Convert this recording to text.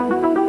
Bye.